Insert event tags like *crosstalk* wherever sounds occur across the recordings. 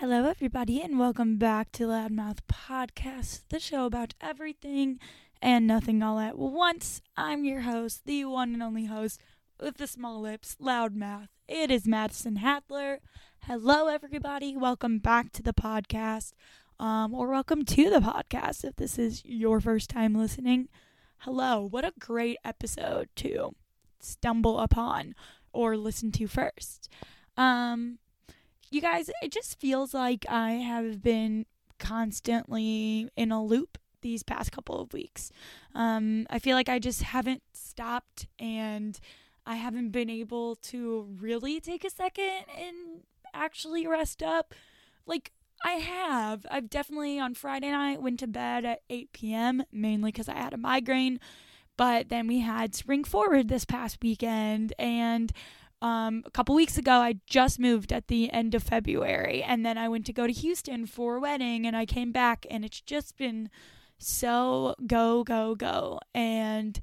Hello, everybody, and welcome back to Loudmouth Podcast, the show about everything and nothing all at once. I'm your host, the one and only host with the small lips, Loudmouth. It is Madison Hadler. Hello, everybody. Welcome back to the podcast, um, or welcome to the podcast if this is your first time listening. Hello. What a great episode to stumble upon or listen to first. Um, you guys, it just feels like I have been constantly in a loop these past couple of weeks. Um, I feel like I just haven't stopped and I haven't been able to really take a second and actually rest up. Like, I have. I've definitely on Friday night went to bed at 8 p.m., mainly because I had a migraine. But then we had Spring Forward this past weekend, and um, a couple weeks ago, I just moved at the end of February, and then I went to go to Houston for a wedding, and I came back, and it's just been so go, go, go. And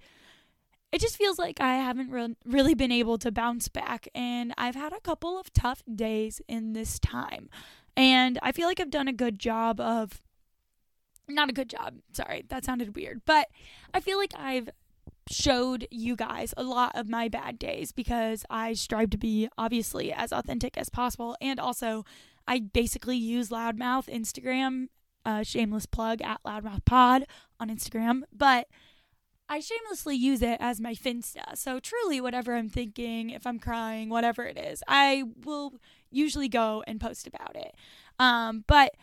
it just feels like I haven't re- really been able to bounce back, and I've had a couple of tough days in this time. And I feel like I've done a good job of not a good job. Sorry, that sounded weird. But I feel like I've showed you guys a lot of my bad days because I strive to be obviously as authentic as possible. And also, I basically use Loudmouth Instagram, uh, shameless plug at Loudmouth Pod on Instagram. But I shamelessly use it as my Finsta. So truly, whatever I'm thinking, if I'm crying, whatever it is, I will usually go and post about it. Um, but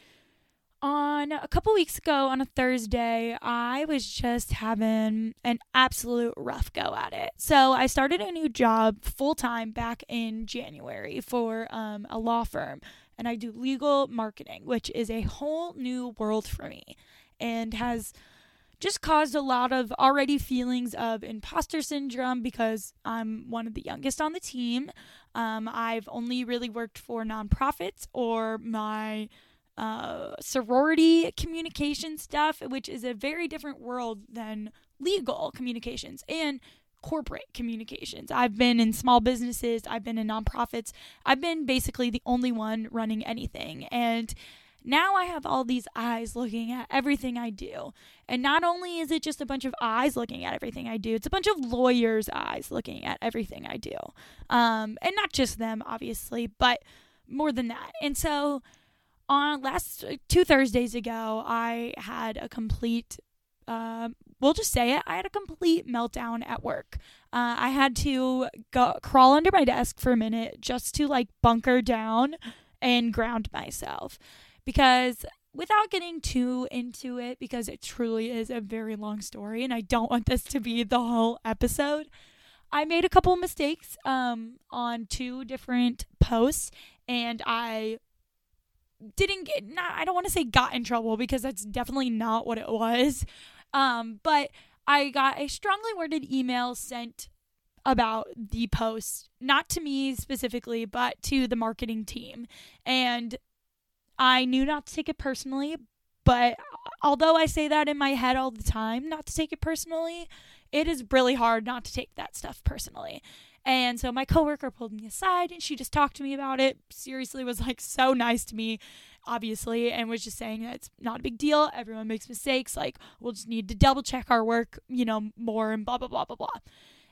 on a couple weeks ago on a Thursday, I was just having an absolute rough go at it. So I started a new job full time back in January for um, a law firm, and I do legal marketing, which is a whole new world for me and has just caused a lot of already feelings of imposter syndrome because I'm one of the youngest on the team. Um, I've only really worked for nonprofits or my uh, sorority communication stuff, which is a very different world than legal communications and corporate communications. I've been in small businesses, I've been in nonprofits, I've been basically the only one running anything. And now I have all these eyes looking at everything I do. And not only is it just a bunch of eyes looking at everything I do, it's a bunch of lawyers' eyes looking at everything I do. Um, and not just them, obviously, but more than that. And so on last two Thursdays ago, I had a complete. Uh, we'll just say it. I had a complete meltdown at work. Uh, I had to go crawl under my desk for a minute just to like bunker down and ground myself because without getting too into it because it truly is a very long story and I don't want this to be the whole episode. I made a couple mistakes um, on two different posts and I didn't get not I don't want to say got in trouble because that's definitely not what it was. Um, but I got a strongly worded email sent about the post, not to me specifically, but to the marketing team. And I knew not to take it personally, but although I say that in my head all the time, not to take it personally, it is really hard not to take that stuff personally. And so my coworker pulled me aside and she just talked to me about it. Seriously, was like so nice to me, obviously, and was just saying that it's not a big deal. Everyone makes mistakes. Like, we'll just need to double check our work, you know, more and blah, blah, blah, blah, blah.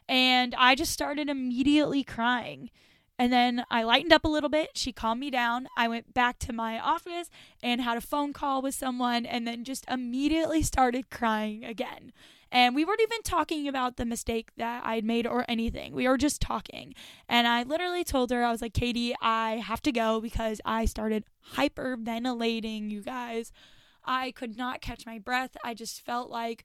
And I just started immediately crying. And then I lightened up a little bit. She calmed me down. I went back to my office and had a phone call with someone and then just immediately started crying again. And we weren't even talking about the mistake that I'd made or anything. We were just talking. And I literally told her, I was like, Katie, I have to go because I started hyperventilating, you guys. I could not catch my breath. I just felt like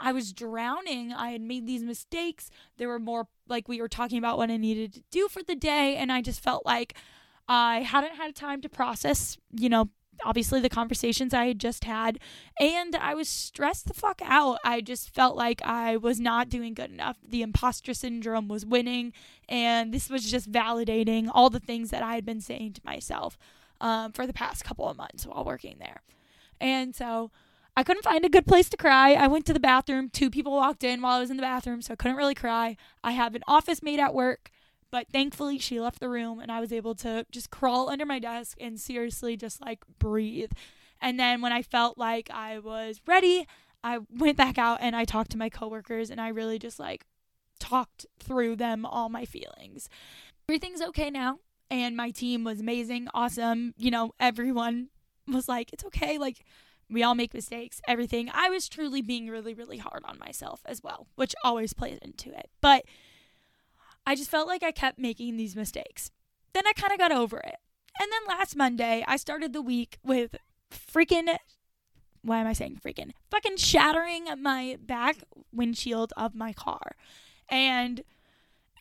I was drowning. I had made these mistakes. There were more, like, we were talking about what I needed to do for the day. And I just felt like I hadn't had time to process, you know, obviously the conversations I had just had, and I was stressed the fuck out. I just felt like I was not doing good enough. The imposter syndrome was winning, and this was just validating all the things that I had been saying to myself um, for the past couple of months while working there. And so I couldn't find a good place to cry. I went to the bathroom. Two people walked in while I was in the bathroom, so I couldn't really cry. I have an office mate at work But thankfully, she left the room and I was able to just crawl under my desk and seriously just like breathe. And then when I felt like I was ready, I went back out and I talked to my coworkers and I really just like talked through them all my feelings. Everything's okay now. And my team was amazing, awesome. You know, everyone was like, it's okay. Like, we all make mistakes, everything. I was truly being really, really hard on myself as well, which always plays into it. But I just felt like I kept making these mistakes. Then I kind of got over it. And then last Monday, I started the week with freaking why am I saying freaking? Fucking shattering my back windshield of my car. And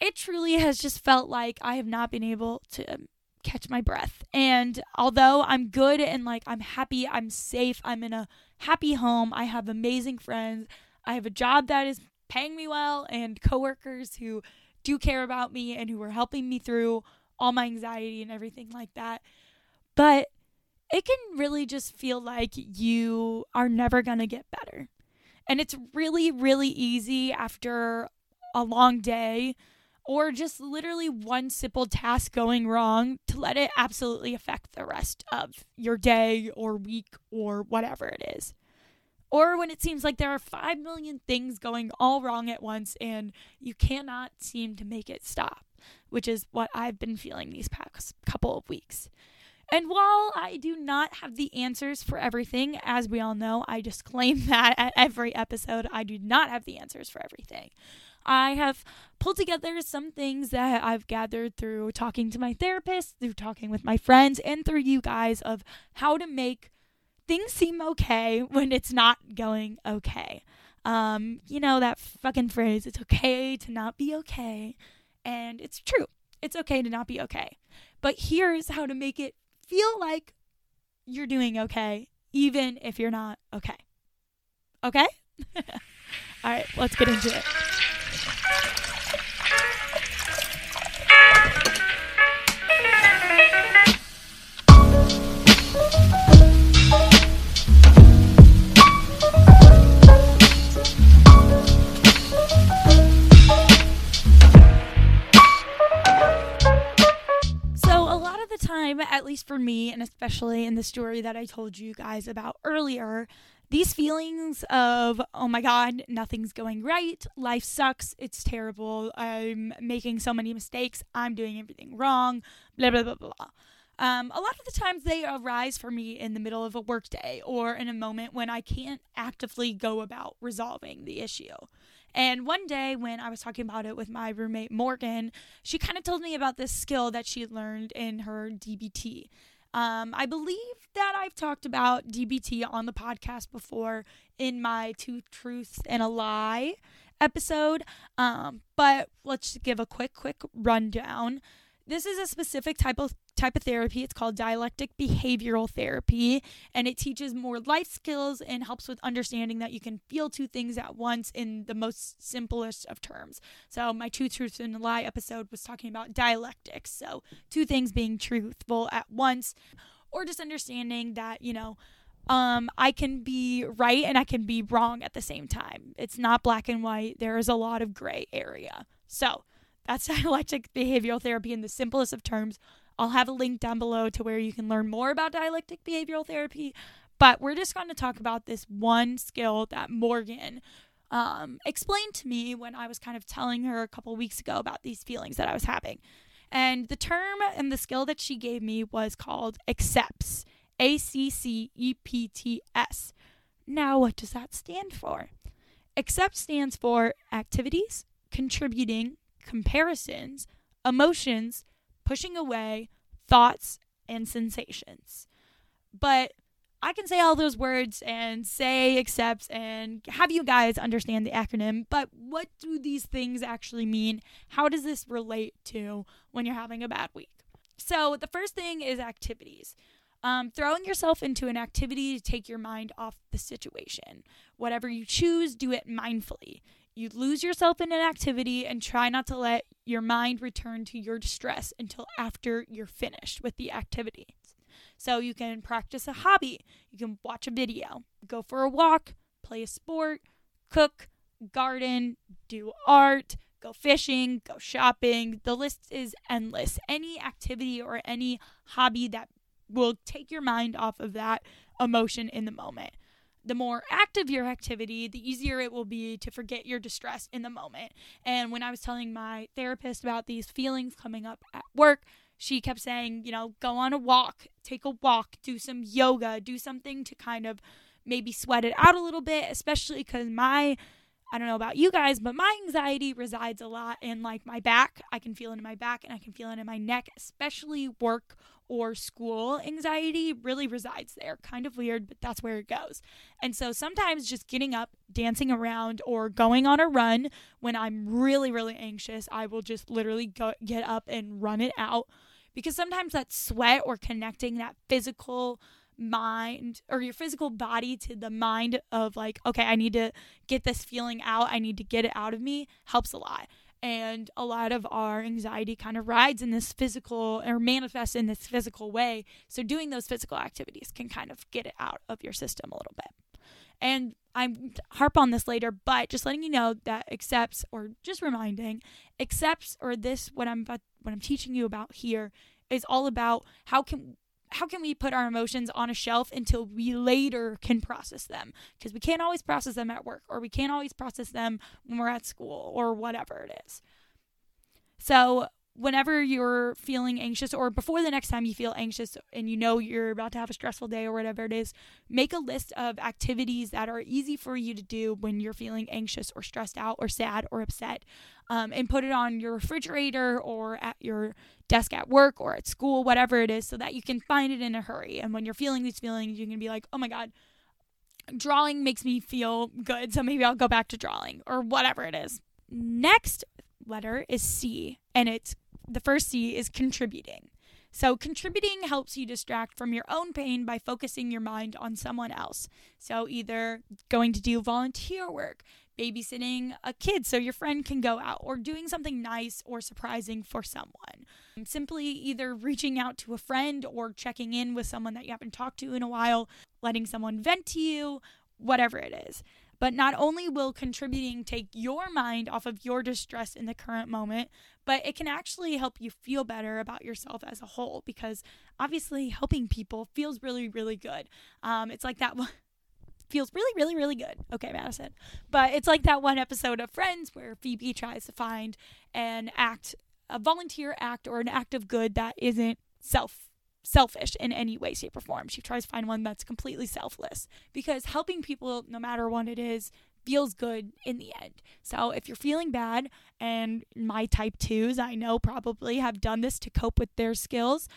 it truly has just felt like I have not been able to catch my breath. And although I'm good and like I'm happy, I'm safe, I'm in a happy home, I have amazing friends, I have a job that is paying me well, and coworkers who do care about me and who are helping me through all my anxiety and everything like that. But it can really just feel like you are never going to get better. And it's really, really easy after a long day or just literally one simple task going wrong to let it absolutely affect the rest of your day or week or whatever it is. Or when it seems like there are 5 million things going all wrong at once and you cannot seem to make it stop, which is what I've been feeling these past couple of weeks. And while I do not have the answers for everything, as we all know, I disclaim *laughs* that at every episode, I do not have the answers for everything. I have pulled together some things that I've gathered through talking to my therapist, through talking with my friends, and through you guys of how to make things seem okay *laughs* when it's not going okay. Um, you know that fucking phrase, it's okay to not be okay. And it's true. It's okay to not be okay. But here's how to make it feel like you're doing okay, even if you're not okay. Okay? *laughs* All right, let's get into it. Time, at least for me, and especially in the story that I told you guys about earlier, these feelings of, oh my God, nothing's going right, life sucks, it's terrible, I'm making so many mistakes, I'm doing everything wrong, blah, blah, blah, blah. Um, a lot of the times they arise for me in the middle of a workday or in a moment when I can't actively go about resolving the issue. And one day when I was talking about it with my roommate Morgan, she kind of told me about this skill that she learned in her DBT. Um, I believe that I've talked about DBT on the podcast before in my Two Truths and a Lie episode. Um, but let's give a quick, quick rundown. This is a specific type of type of therapy. It's called dialectic behavioral therapy, and it teaches more life skills and helps with understanding that you can feel two things at once in the most simplest of terms. So, my Two Truths and a Lie episode was talking about dialectics. So, two things being truthful at once, or just understanding that, you know, um, I can be right and I can be wrong at the same time. It's not black and white, there is a lot of gray area. So, that's *laughs* dialectic behavioral therapy in the simplest of terms. I'll have a link down below to where you can learn more about dialectic behavioral therapy. But we're just going to talk about this one skill that Morgan um, explained to me when I was kind of telling her a couple weeks ago about these feelings that I was having. And the term and the skill that she gave me was called accepts. A C C E P T S. Now, what does that stand for? Accept stands for activities, contributing, comparisons, emotions, pushing away thoughts and sensations. But I can say all those words and say accepts and have you guys understand the acronym, but what do these things actually mean? How does this relate to when you're having a bad week? So, the first thing is activities. Um, throwing yourself into an activity to take your mind off the situation. Whatever you choose, do it mindfully. You lose yourself in an activity and try not to let your mind return to your distress until after you're finished with the activity. So you can practice a hobby, you can watch a video, go for a walk, play a sport, cook, garden, do art, go fishing, go shopping. The list is endless. Any activity or any hobby that will take your mind off of that emotion in the moment. The more active your activity, the easier it will be to forget your distress in the moment. And when I was telling my therapist about these feelings coming up at work, she kept saying, you know, go on a walk, take a walk, do some yoga, do something to kind of maybe sweat it out a little bit, especially because my I don't know about you guys, but my anxiety resides a lot in like my back. I can feel it in my back and I can feel it in my neck, especially work or school anxiety really resides there. Kind of weird, but that's where it goes. And so sometimes just getting up, dancing around, or going on a run when I'm really, really anxious, I will just literally go, get up and run it out because sometimes that sweat or connecting that physical mind or your physical body to the mind of like okay i need to get this feeling out. I need to get it out of me helps a lot. And a lot of our anxiety kind of rides in this physical or manifests in this physical way. So doing those physical activities can kind of get it out of your system a little bit. And I'm harp on this later but just letting you know that accepts or just reminding accepts or this what i'm what i'm teaching you about here is all about how can how can we put our emotions on a shelf until we later can process them? Because we can't always process them at work or we can't always process them when we're at school or whatever it is. So whenever you're feeling anxious or before the next time you feel anxious and you know you're about to have a stressful day or whatever it is, make a list of activities that are easy for you to do when you're feeling anxious or stressed out or sad or upset. Um, and put it on your refrigerator or at your desk at work or at school, whatever it is, so that you can find it in a hurry. And when you're feeling these feelings, you can be like, oh my God, drawing makes me feel good. So maybe I'll go back to drawing or whatever it is. Next letter is C, and it's the first C is contributing. So, contributing helps you distract from your own pain by focusing your mind on someone else. So, either going to do volunteer work, babysitting a kid so your friend can go out, or doing something nice or surprising for someone. Simply either reaching out to a friend or checking in with someone that you haven't talked to in a while, letting someone vent to you, whatever it is. But not only will contributing take your mind off of your distress in the current moment, but it can actually help you feel better about yourself as a whole because obviously helping people feels really, really good. Um, it's like that. One. *laughs* feels really, really, really good. Okay, Madison. But it's like that one episode of Friends where Phoebe tries to find an act, a volunteer act or an act of good that isn't self selfish in any way, shape, or form. She tries to find one that's completely selfless because helping people, no matter what it is, feels good in the end. So if you're feeling bad, and my type twos, I know probably have done this to cope with their skills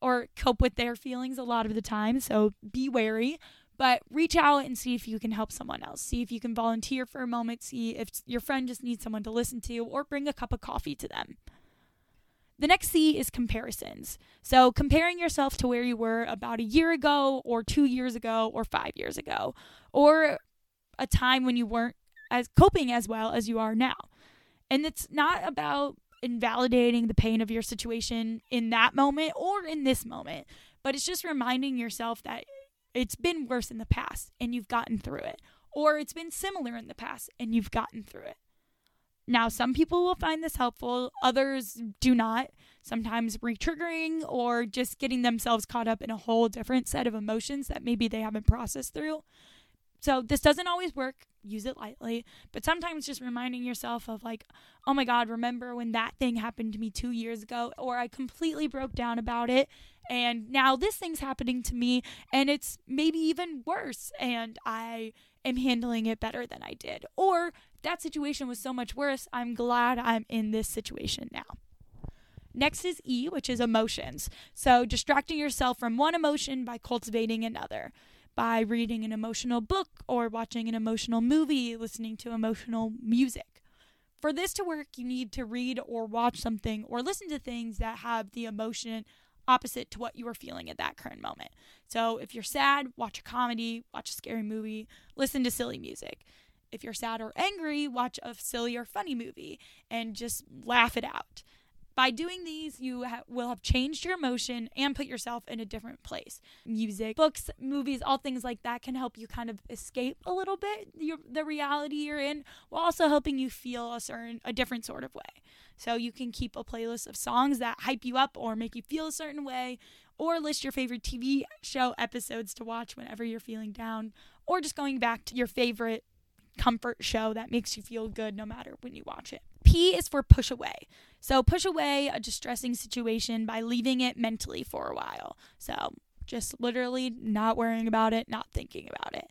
or cope with their feelings a lot of the time. So be wary. But reach out and see if you can help someone else. See if you can volunteer for a moment. See if your friend just needs someone to listen to, or bring a cup of coffee to them. The next C is comparisons. So, comparing yourself to where you were about a year ago, or two years ago, or five years ago, or a time when you weren't as coping as well as you are now. And it's not about invalidating the pain of your situation in that moment or in this moment, but it's just reminding yourself that it's been worse in the past and you've gotten through it, or it's been similar in the past and you've gotten through it. Now, some people will find this helpful, others do not. Sometimes retriggering or just getting themselves caught up in a whole different set of emotions that maybe they haven't processed through. So, this doesn't always work. Use it lightly. But sometimes just reminding yourself of, like, oh my God, remember when that thing happened to me two years ago? Or I completely broke down about it. And now this thing's happening to me. And it's maybe even worse. And I am handling it better than I did. Or that situation was so much worse. I'm glad I'm in this situation now. Next is E, which is emotions. So, distracting yourself from one emotion by cultivating another, by reading an emotional book or watching an emotional movie, listening to emotional music. For this to work, you need to read or watch something or listen to things that have the emotion opposite to what you are feeling at that current moment. So, if you're sad, watch a comedy, watch a scary movie, listen to silly music. If you're sad or angry, watch a silly or funny movie and just laugh it out. By doing these, you ha- will have changed your emotion and put yourself in a different place. Music, books, movies, all things like that can help you kind of escape a little bit your, the reality you're in while also helping you feel a certain a different sort of way. So you can keep a playlist of songs that hype you up or make you feel a certain way or list your favorite TV show episodes to watch whenever you're feeling down or just going back to your favorite comfort show that makes you feel good no matter when you watch it. P is for push away. So, push away a distressing situation by leaving it mentally for a while. So, just literally not worrying about it, not thinking about it.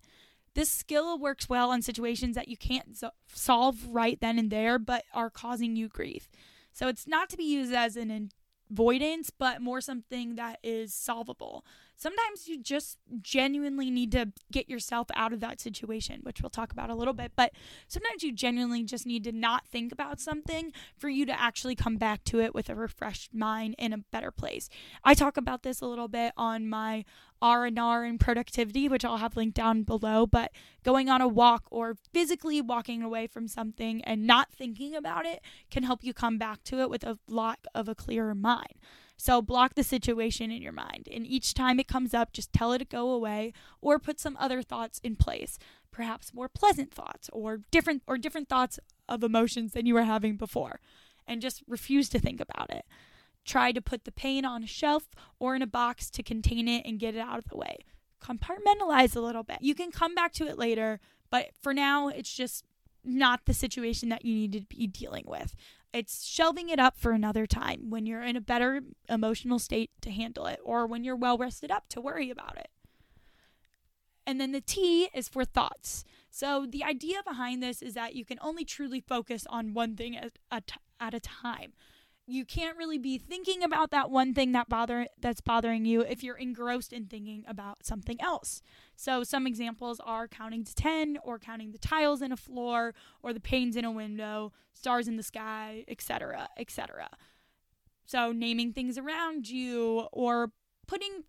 This skill works well on situations that you can't so- solve right then and there, but are causing you grief. So, it's not to be used as an avoidance, but more something that is solvable sometimes you just genuinely need to get yourself out of that situation, which we'll talk about a little bit. But sometimes you genuinely just need to not think about something for you to actually come back to it with a refreshed mind in a better place. I talk about this a little bit on my R&R and productivity, which I'll have linked down below, but going on a walk or physically walking away from something and not thinking about it can help you come back to it with a lot of a clearer mind. So block the situation in your mind. And each time it comes up, just tell it to go away or put some other thoughts in place, perhaps more pleasant thoughts or different or different thoughts of emotions than you were having before. And just refuse to think about it. Try to put the pain on a shelf or in a box to contain it and get it out of the way. Compartmentalize a little bit. You can come back to it later, but for now, it's just not the situation that you need to be dealing with. It's shelving it up for another time when you're in a better emotional state to handle it or when you're well rested up to worry about it. And then the T is for thoughts. So the idea behind this is that you can only truly focus on one thing at a, t- at a time you can't really be thinking about that one thing that bother that's bothering you if you're engrossed in thinking about something else. So some examples are counting to 10 or counting the tiles in a floor or the panes in a window, stars in the sky, etc., etc. So naming things around you or putting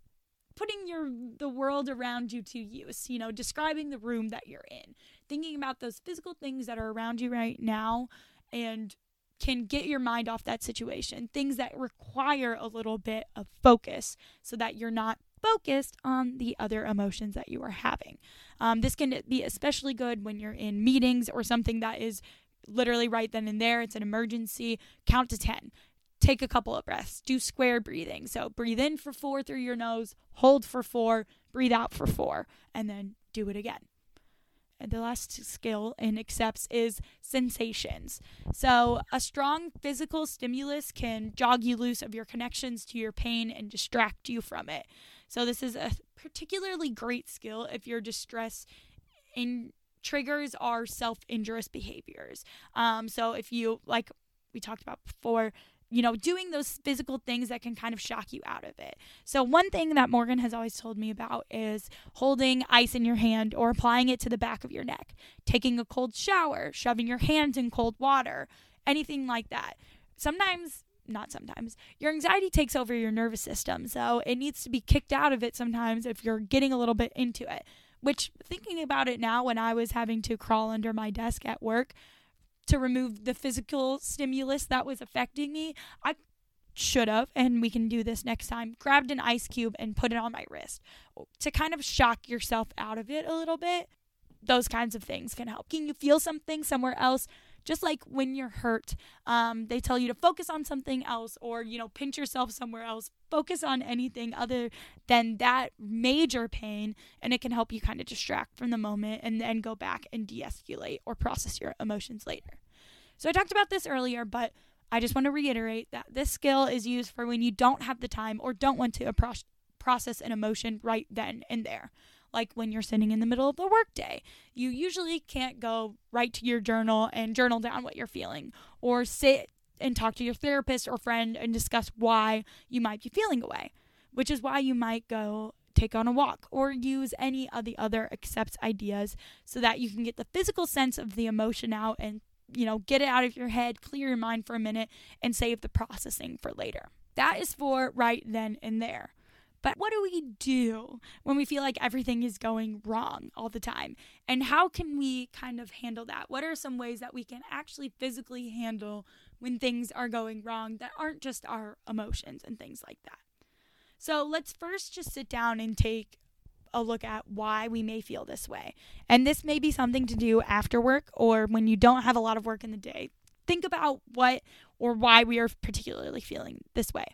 putting your the world around you to use, you know, describing the room that you're in. Thinking about those physical things that are around you right now and can get your mind off that situation, things that require a little bit of focus so that you're not focused on the other emotions that you are having. Um, this can be especially good when you're in meetings or something that is literally right then and there. It's an emergency. Count to 10. Take a couple of breaths. Do square breathing. So breathe in for four through your nose, hold for four, breathe out for four, and then do it again the last skill in accepts is sensations. So, a strong physical stimulus can jog you loose of your connections to your pain and distract you from it. So, this is a particularly great skill if your distress in triggers are self injurious behaviors. Um, so, if you, like we talked about before, you know, doing those physical things that can kind of shock you out of it. So, one thing that Morgan has always told me about is holding ice in your hand or applying it to the back of your neck, taking a cold shower, shoving your hands in cold water, anything like that. Sometimes, not sometimes, your anxiety takes over your nervous system. So, it needs to be kicked out of it sometimes if you're getting a little bit into it. Which, thinking about it now, when I was having to crawl under my desk at work, to remove the physical stimulus that was affecting me, I should have, and we can do this next time, grabbed an ice cube and put it on my wrist to kind of shock yourself out of it a little bit. Those kinds of things can help. Can you feel something somewhere else? Just like when you're hurt, um, they tell you to focus on something else or, you know, pinch yourself somewhere else. Focus on anything other than that major pain, and it can help you kind of distract from the moment and then go back and de escalate or process your emotions later. So I talked about this earlier, but I just want to reiterate that this skill is used for when you don't have the time or don't want to process an emotion right then and there like when you're sitting in the middle of the workday. You usually can't go right to your journal and journal down what you're feeling or sit and talk to your therapist or friend and discuss why you might be feeling away, which is why you might go take on a walk or use any of the other accepts ideas so that you can get the physical sense of the emotion out and you know get it out of your head clear your mind for a minute and save the processing for later that is for right then and there but what do we do when we feel like everything is going wrong all the time? And how can we kind of handle that? What are some ways that we can actually physically handle when things are going wrong that aren't just our emotions and things like that. So let's first just sit down and take a look at why we may feel this way. And this may be something to do after work or when you don't have a lot of work in the day. Think about what or why we are particularly feeling this way.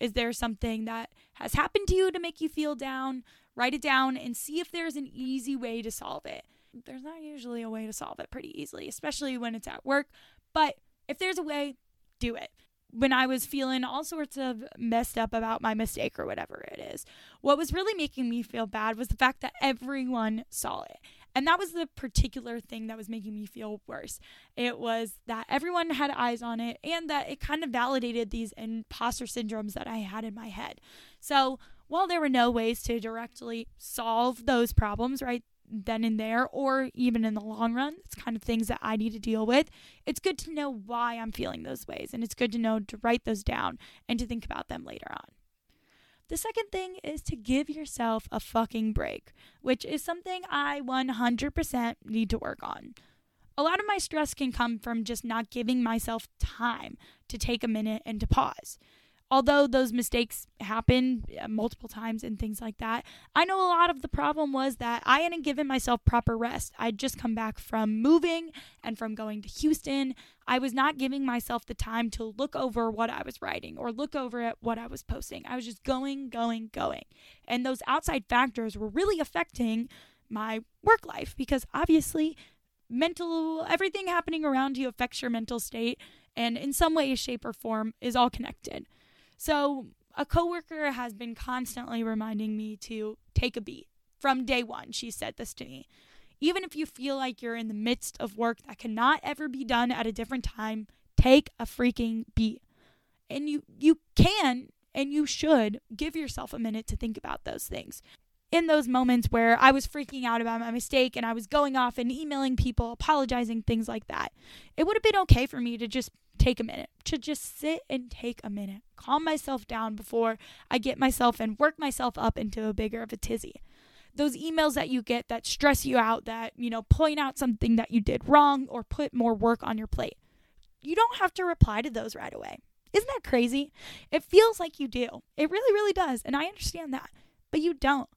Is there something that has happened to you to make you feel down? Write it down and see if there's an easy way to solve it. There's not usually a way to solve it pretty easily, especially when it's at work. But if there's a way, do it when I was feeling all sorts of messed up about my mistake or whatever it is. What was really making me feel bad was the fact that everyone saw it. And that was the particular thing that was making me feel worse. It was that everyone had eyes on it and that it kind of validated these imposter syndromes that I had in my head. So, while there were no ways to directly solve those problems, right? then and there or even in the long run. It's kind of things that I need to deal with. It's good to know why I'm feeling those ways and it's good to know to write those down and to think about them later on. The second thing is to give yourself a fucking break, which is something I 100% need to work on. A lot of my stress can come from just not giving myself time to take a minute and to pause although those mistakes happened uh, multiple times and things like that, I know a lot of the problem was that I hadn't given myself proper rest. I'd just come back from moving and from going to Houston. I was not giving myself the time to look over what I was writing or look over at what I was posting. I was just going, going, going. And those outside factors were really affecting my work life because obviously mental everything happening around you affects your mental state and in some way shape or form is all connected so, a coworker has been constantly reminding me to take a beat. From day one, she said this to me. Even if you feel like you're in the midst of work that cannot ever be done at a different time, take a freaking beat. And you you can and you should give yourself a minute to think about those things. In those moments where I was freaking out about my mistake and I was going off and emailing people, apologizing, things like that, it would have been okay for me to just take a minute, to just sit and take a minute, calm myself down before I get myself and work myself up into a bigger of a tizzy. Those emails that you get that stress you out, that, you know, point out something that you did wrong or put more work on your plate. You don't have to reply to those right away. Isn't that crazy? It feels like you do. It really, really does. And I understand that. But you don't.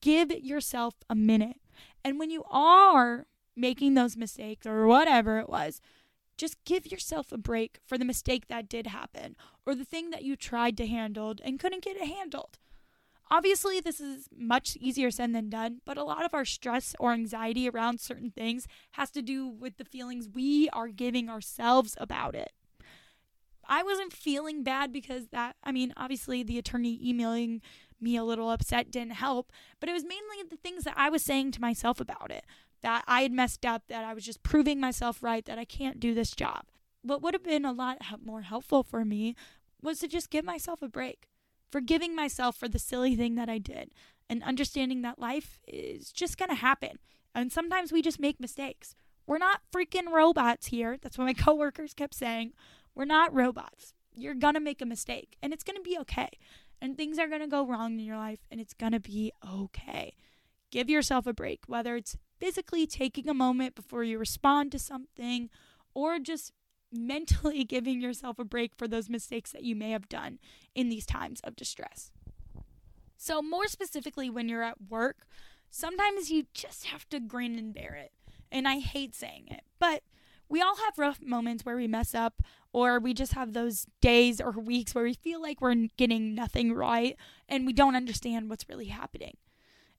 Give yourself a minute. And when you are making those mistakes or whatever it was, just give yourself a break for the mistake that did happen or the thing that you tried to handle and couldn't get it handled. Obviously, this is much easier said than done, but a lot of our stress or anxiety around certain things has to do with the feelings we are giving ourselves about it. I wasn't feeling bad because that, I mean, obviously, the attorney emailing me a little upset didn't help, but it was mainly the things that I was saying to myself about it that I had messed up, that I was just proving myself right, that I can't do this job. What would have been a lot more helpful for me was to just give myself a break, forgiving myself for the silly thing that I did, and understanding that life is just going to happen. And sometimes we just make mistakes. We're not freaking robots here. That's what my *laughs* coworkers kept saying. We're not robots. You're going to make a mistake, and it's going to be okay. And things are going to go wrong in your life, and it's going to be okay. Give yourself a break, whether it's physically taking a moment before you respond to something, or just mentally *laughs* giving yourself a break for those mistakes that you may have done in these times of distress. So, more specifically, when you're at work, sometimes you just have to grin and bear it. And I hate saying it, but we all have rough moments where we mess up, or we just have those days or weeks where we feel like we're getting nothing right and we don't understand what's really happening.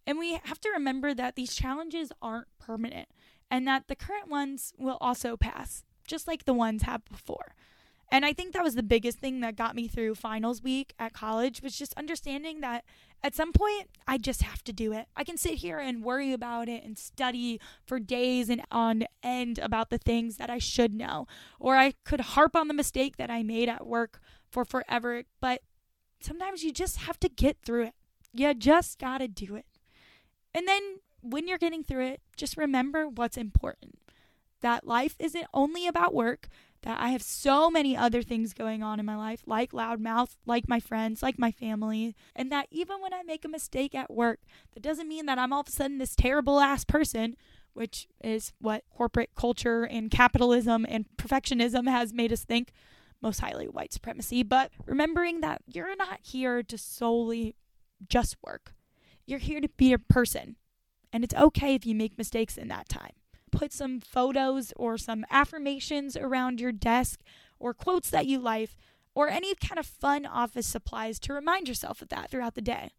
And we have to remember that these challenges aren't permanent and that the current ones will also pass, just like the ones have before. And I think that was the biggest thing that got me through finals week at college was just understanding that at some point I just have to do it. I can sit here and worry about it and study for days and on end about the things that I should know. Or I could harp on the mistake that I made at work for forever, but sometimes you just have to get through it. You just got to do it. And then when you're getting through it, just remember what's important. That life isn't only about work, that I have so many other things going on in my life, like Loudmouth, like my friends, like my family, and that even when I make a mistake at work, that doesn't mean that I'm all of a sudden this terrible ass person, which is what corporate culture and capitalism and perfectionism has made us think, most highly white supremacy. But remembering that you're not here to solely just work, you're here to be a person. And it's okay if you make mistakes in that time. Put some photos or some affirmations around your desk or quotes that you like or any kind of fun office supplies to remind yourself of that throughout the day.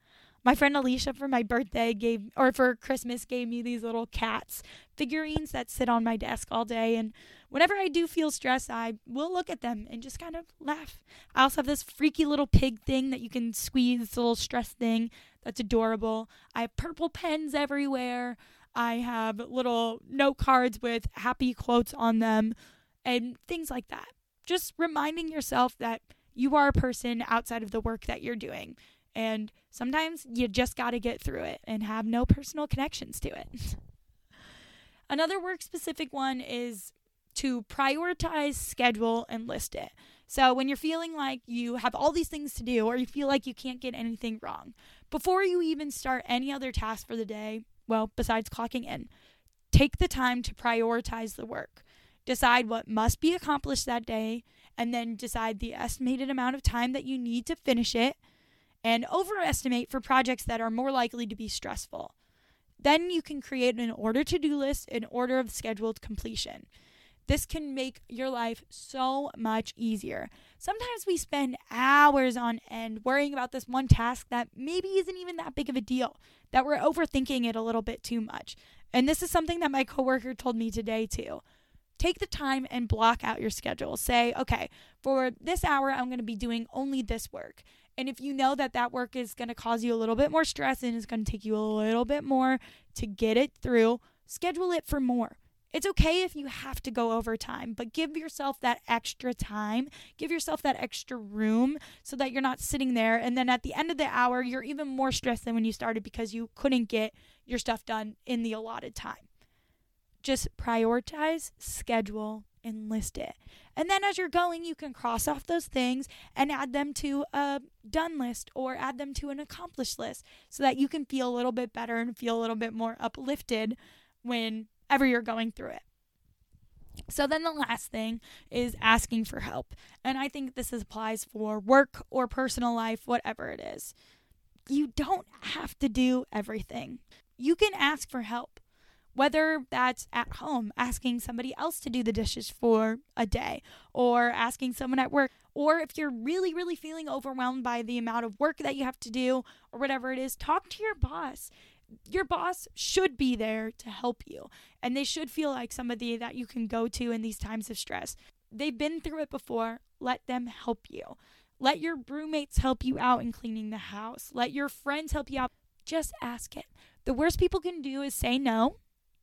My friend Alicia for my birthday gave, or for Christmas, gave me these little cats figurines that sit on my desk all day. And whenever I do feel stressed, I will look at them and just kind of laugh. I also have this freaky little pig thing that you can squeeze, this little stress thing that's adorable. I have purple pens everywhere. I have little note cards with happy quotes on them and things like that. Just reminding yourself that you are a person outside of the work that you're doing. And sometimes you just got to get through it and have no personal connections to it. *laughs* Another work specific one is to prioritize, schedule, and list it. So when you're feeling like you have all these things to do or you feel like you can't get anything wrong, before you even start any other task for the day, well, besides clocking in, take the time to prioritize the work. Decide what must be accomplished that day, and then decide the estimated amount of time that you need to finish it and overestimate for projects that are more likely to be stressful. Then you can create an order to do list in order of scheduled completion. This can make your life so much easier. Sometimes we spend hours on end worrying about this one task that maybe isn't even that big of a deal, that we're overthinking it a little bit too much. And this is something that my coworker told me today too. Take the time and block out your schedule. Say, okay, for this hour, I'm going to be doing only this work. And if you know that that work is going to cause you a little bit more stress and is going to take you a little bit more to get it through, schedule it for more. It's okay if you have to go over time, but give yourself that extra time. Give yourself that extra room so that you're not sitting there. And then at the end of the hour, you're even more stressed than when you started because you couldn't get your stuff done in the allotted time. Just prioritize, schedule, and list it. And then as you're going, you can cross off those things and add them to a done list or add them to an accomplished list so that you can feel a little bit better and feel a little bit more uplifted whenever you're going through it. So then the last thing is asking for help. And I think this applies for work or personal life, whatever it is. You don't have to do everything. You can ask for help whether that's at home, asking somebody else to do the dishes for a day, or asking someone at work, or if you're really, really feeling overwhelmed by the amount of work that you have to do, or whatever it is, talk to your boss. Your boss should be there to help you, and they should feel like somebody that you can go to in these times of stress. They've been through it before, let them help you. Let your roommates help you out in cleaning the house. Let your friends help you out. Just ask it. The worst people can do is say no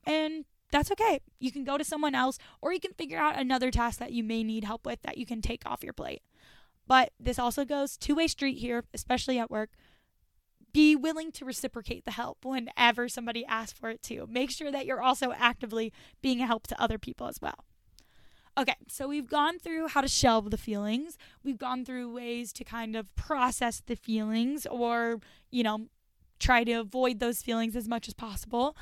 and that's okay. You can go to someone else or you can figure out another task that you may need help with that you can take off your plate. But this also goes two way street here, especially at work. Be willing to reciprocate the help whenever somebody asks for it too. Make sure that you're also actively being a help to other people as well. Okay, so we've gone through how to shelve the feelings. We've gone through ways to kind of process the feelings or, you know, try to avoid those feelings as much as possible.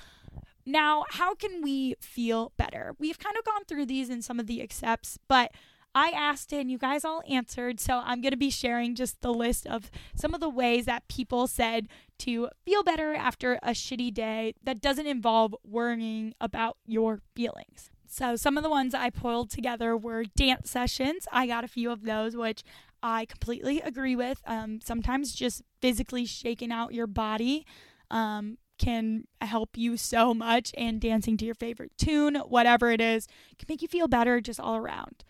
Now, how can we feel better? We've kind of gone through these in some of the accepts, but I asked and you guys all answered. So I'm going to be sharing just the list of some of the ways that people said to feel better after a shitty day that doesn't involve worrying about your feelings. So some of the ones I pulled together were dance sessions. I got a few of those, which I completely agree with. Um, sometimes just physically shaking out your body um, can help you so much and dancing to your favorite tune, whatever it is, can make you feel better just all around.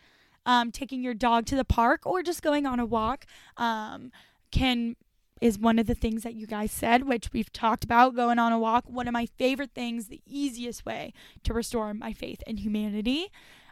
Um, taking your dog to the park or just going on a walk um, can is one of the things that you guys said, which we've talked about going on a walk. One of my favorite things, the easiest way to restore my faith in humanity.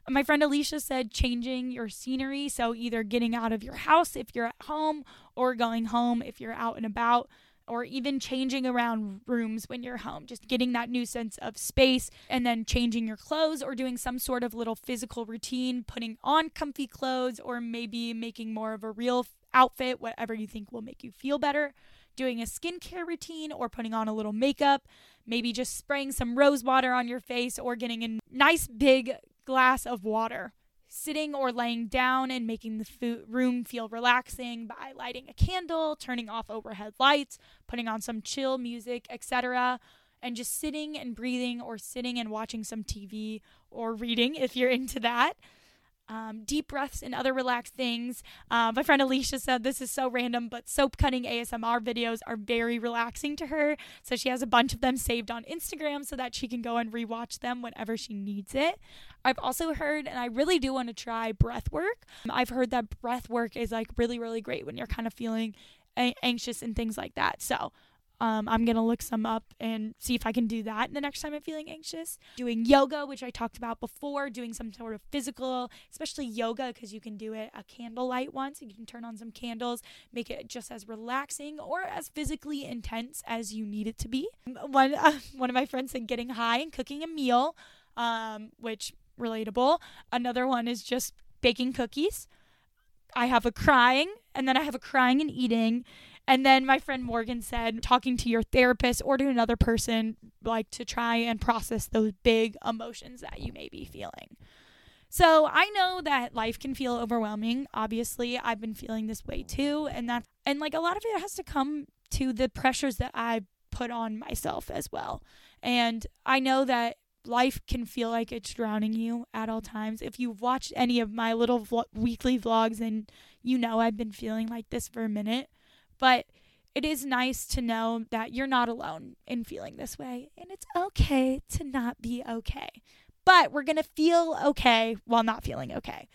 My friend Alicia said changing your scenery. So either getting out of your house if you're at home or going home if you're out and about or even changing around rooms when you're home, just getting that new sense of space and then changing your clothes or doing some sort of little physical routine, putting on comfy clothes or maybe making more of a real outfit, whatever you think will make you feel better doing a skincare routine or putting on a little makeup, maybe just spraying some rose water on your face or getting a nice big glass of water. Sitting or laying down and making the food room feel relaxing by lighting a candle, turning off overhead lights, putting on some chill music, etc and just sitting and breathing or sitting and watching some TV or reading if you're into that um, deep breaths and other relaxed things. Uh, my friend Alicia said this is so random, but soap cutting ASMR videos are very relaxing to her. So she has a bunch of them saved on Instagram so that she can go and rewatch them whenever she needs it. I've also heard, and I really do want to try breath work. I've heard that breath work is like really, really great when you're kind of feeling anxious and things like that. So um, I'm going to look some up and see if I can do that the next time I'm feeling anxious. Doing yoga, which I talked about before, doing some sort of physical, especially yoga, because you can do it a candlelight once. You can turn on some candles, make it just as relaxing or as physically intense as you need it to be. One, uh, *laughs* one of my friends said getting high and cooking a meal, um, which relatable. Another one is just baking cookies. I have a crying, and then I have a crying and eating. And then my friend Morgan said, talking to your therapist or to another person, like to try and process those big emotions that you may be feeling. So I know that life can feel overwhelming. Obviously, I've been feeling this way too. And that, and like a lot of it has to come to the pressures that I put on myself as well. And I know that life can feel like it's drowning you at all times. If you've watched any of my little vlo- weekly vlogs, and you know I've been feeling like this for a minute. But it is nice to know that you're not alone in feeling this way. And it's okay to not be okay. But we're going to feel okay while not feeling okay.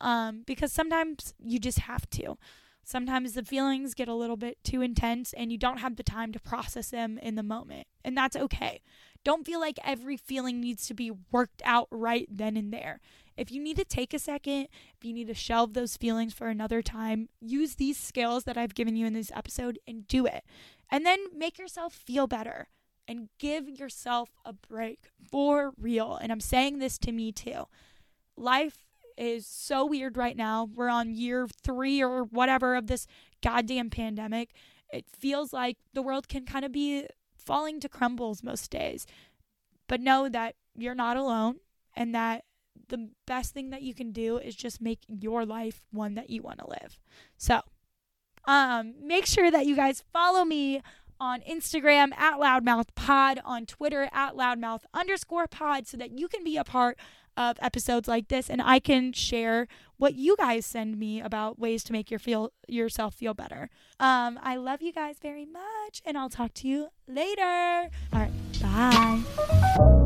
Um, because sometimes you just have to. Sometimes the feelings get a little bit too intense and you don't have the time to process them in the moment. And that's okay. Don't feel like every feeling needs to be worked out right then and there. If you need to take a second, if you need to shelve those feelings for another time, use these skills that I've given you in this episode and do it. And then make yourself feel better and give yourself a break for real. And I'm saying this to me too. Life is so weird right now. We're on year three or whatever of this goddamn pandemic. It feels like the world can kind of be falling to crumbles most days. But know that you're not alone and that the best thing that you can do is just make your life one that you want to live. So, um, make sure that you guys follow me on Instagram at loudmouth pod, on Twitter at loudmouth underscore pod, so that you can be a part of episodes like this and I can share what you guys send me about ways to make your feel yourself feel better. Um, I love you guys very much and I'll talk to you later. All right, bye.